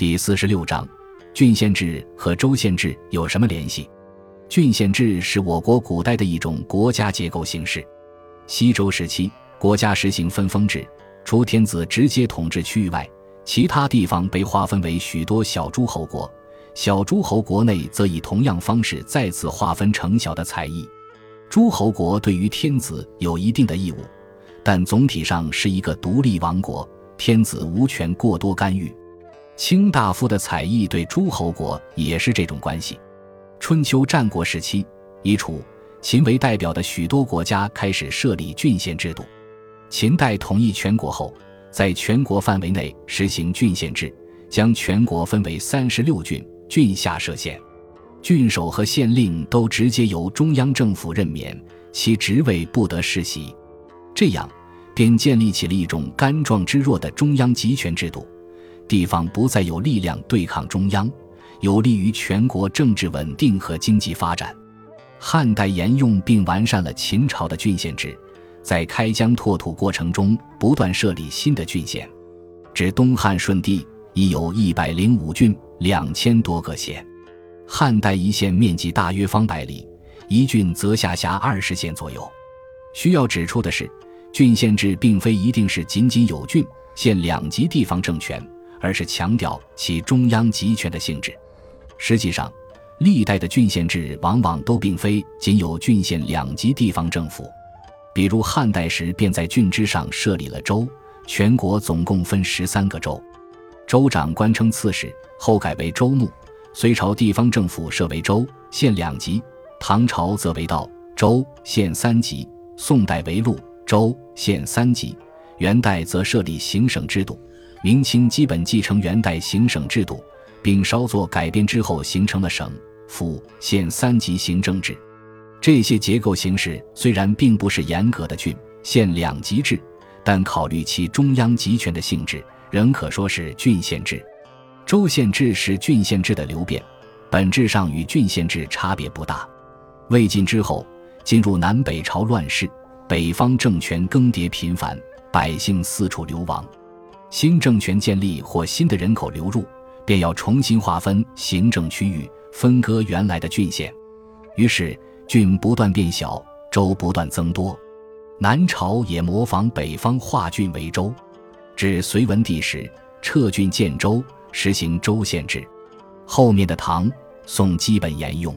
第四十六章，郡县制和州县制有什么联系？郡县制是我国古代的一种国家结构形式。西周时期，国家实行分封制，除天子直接统治区域外，其他地方被划分为许多小诸侯国。小诸侯国内则以同样方式再次划分成小的采邑。诸侯国对于天子有一定的义务，但总体上是一个独立王国，天子无权过多干预。卿大夫的采邑对诸侯国也是这种关系。春秋战国时期，以楚、秦为代表的许多国家开始设立郡县制度。秦代统一全国后，在全国范围内实行郡县制，将全国分为三十六郡，郡下设县，郡守和县令都直接由中央政府任免，其职位不得世袭。这样，便建立起了一种干壮之弱的中央集权制度。地方不再有力量对抗中央，有利于全国政治稳定和经济发展。汉代沿用并完善了秦朝的郡县制，在开疆拓土过程中不断设立新的郡县。至东汉顺帝，已有一百零五郡，两千多个县。汉代一县面积大约方百里，一郡则下辖二十县左右。需要指出的是，郡县制并非一定是仅仅有郡县两级地方政权。而是强调其中央集权的性质。实际上，历代的郡县制往往都并非仅有郡县两级地方政府。比如汉代时便在郡之上设立了州，全国总共分十三个州，州长官称刺史，后改为州牧。隋朝地方政府设为州县两级，唐朝则为道州县三级，宋代为路州县三级，元代则设立行省制度。明清基本继承元代行省制度，并稍作改编之后，形成了省、府、县三级行政制。这些结构形式虽然并不是严格的郡县两级制，但考虑其中央集权的性质，仍可说是郡县制。州县制是郡县制的流变，本质上与郡县制差别不大。魏晋之后，进入南北朝乱世，北方政权更迭频繁，百姓四处流亡。新政权建立或新的人口流入，便要重新划分行政区域，分割原来的郡县。于是郡不断变小，州不断增多。南朝也模仿北方划郡为州，至隋文帝时撤郡建州，实行州县制。后面的唐、宋基本沿用。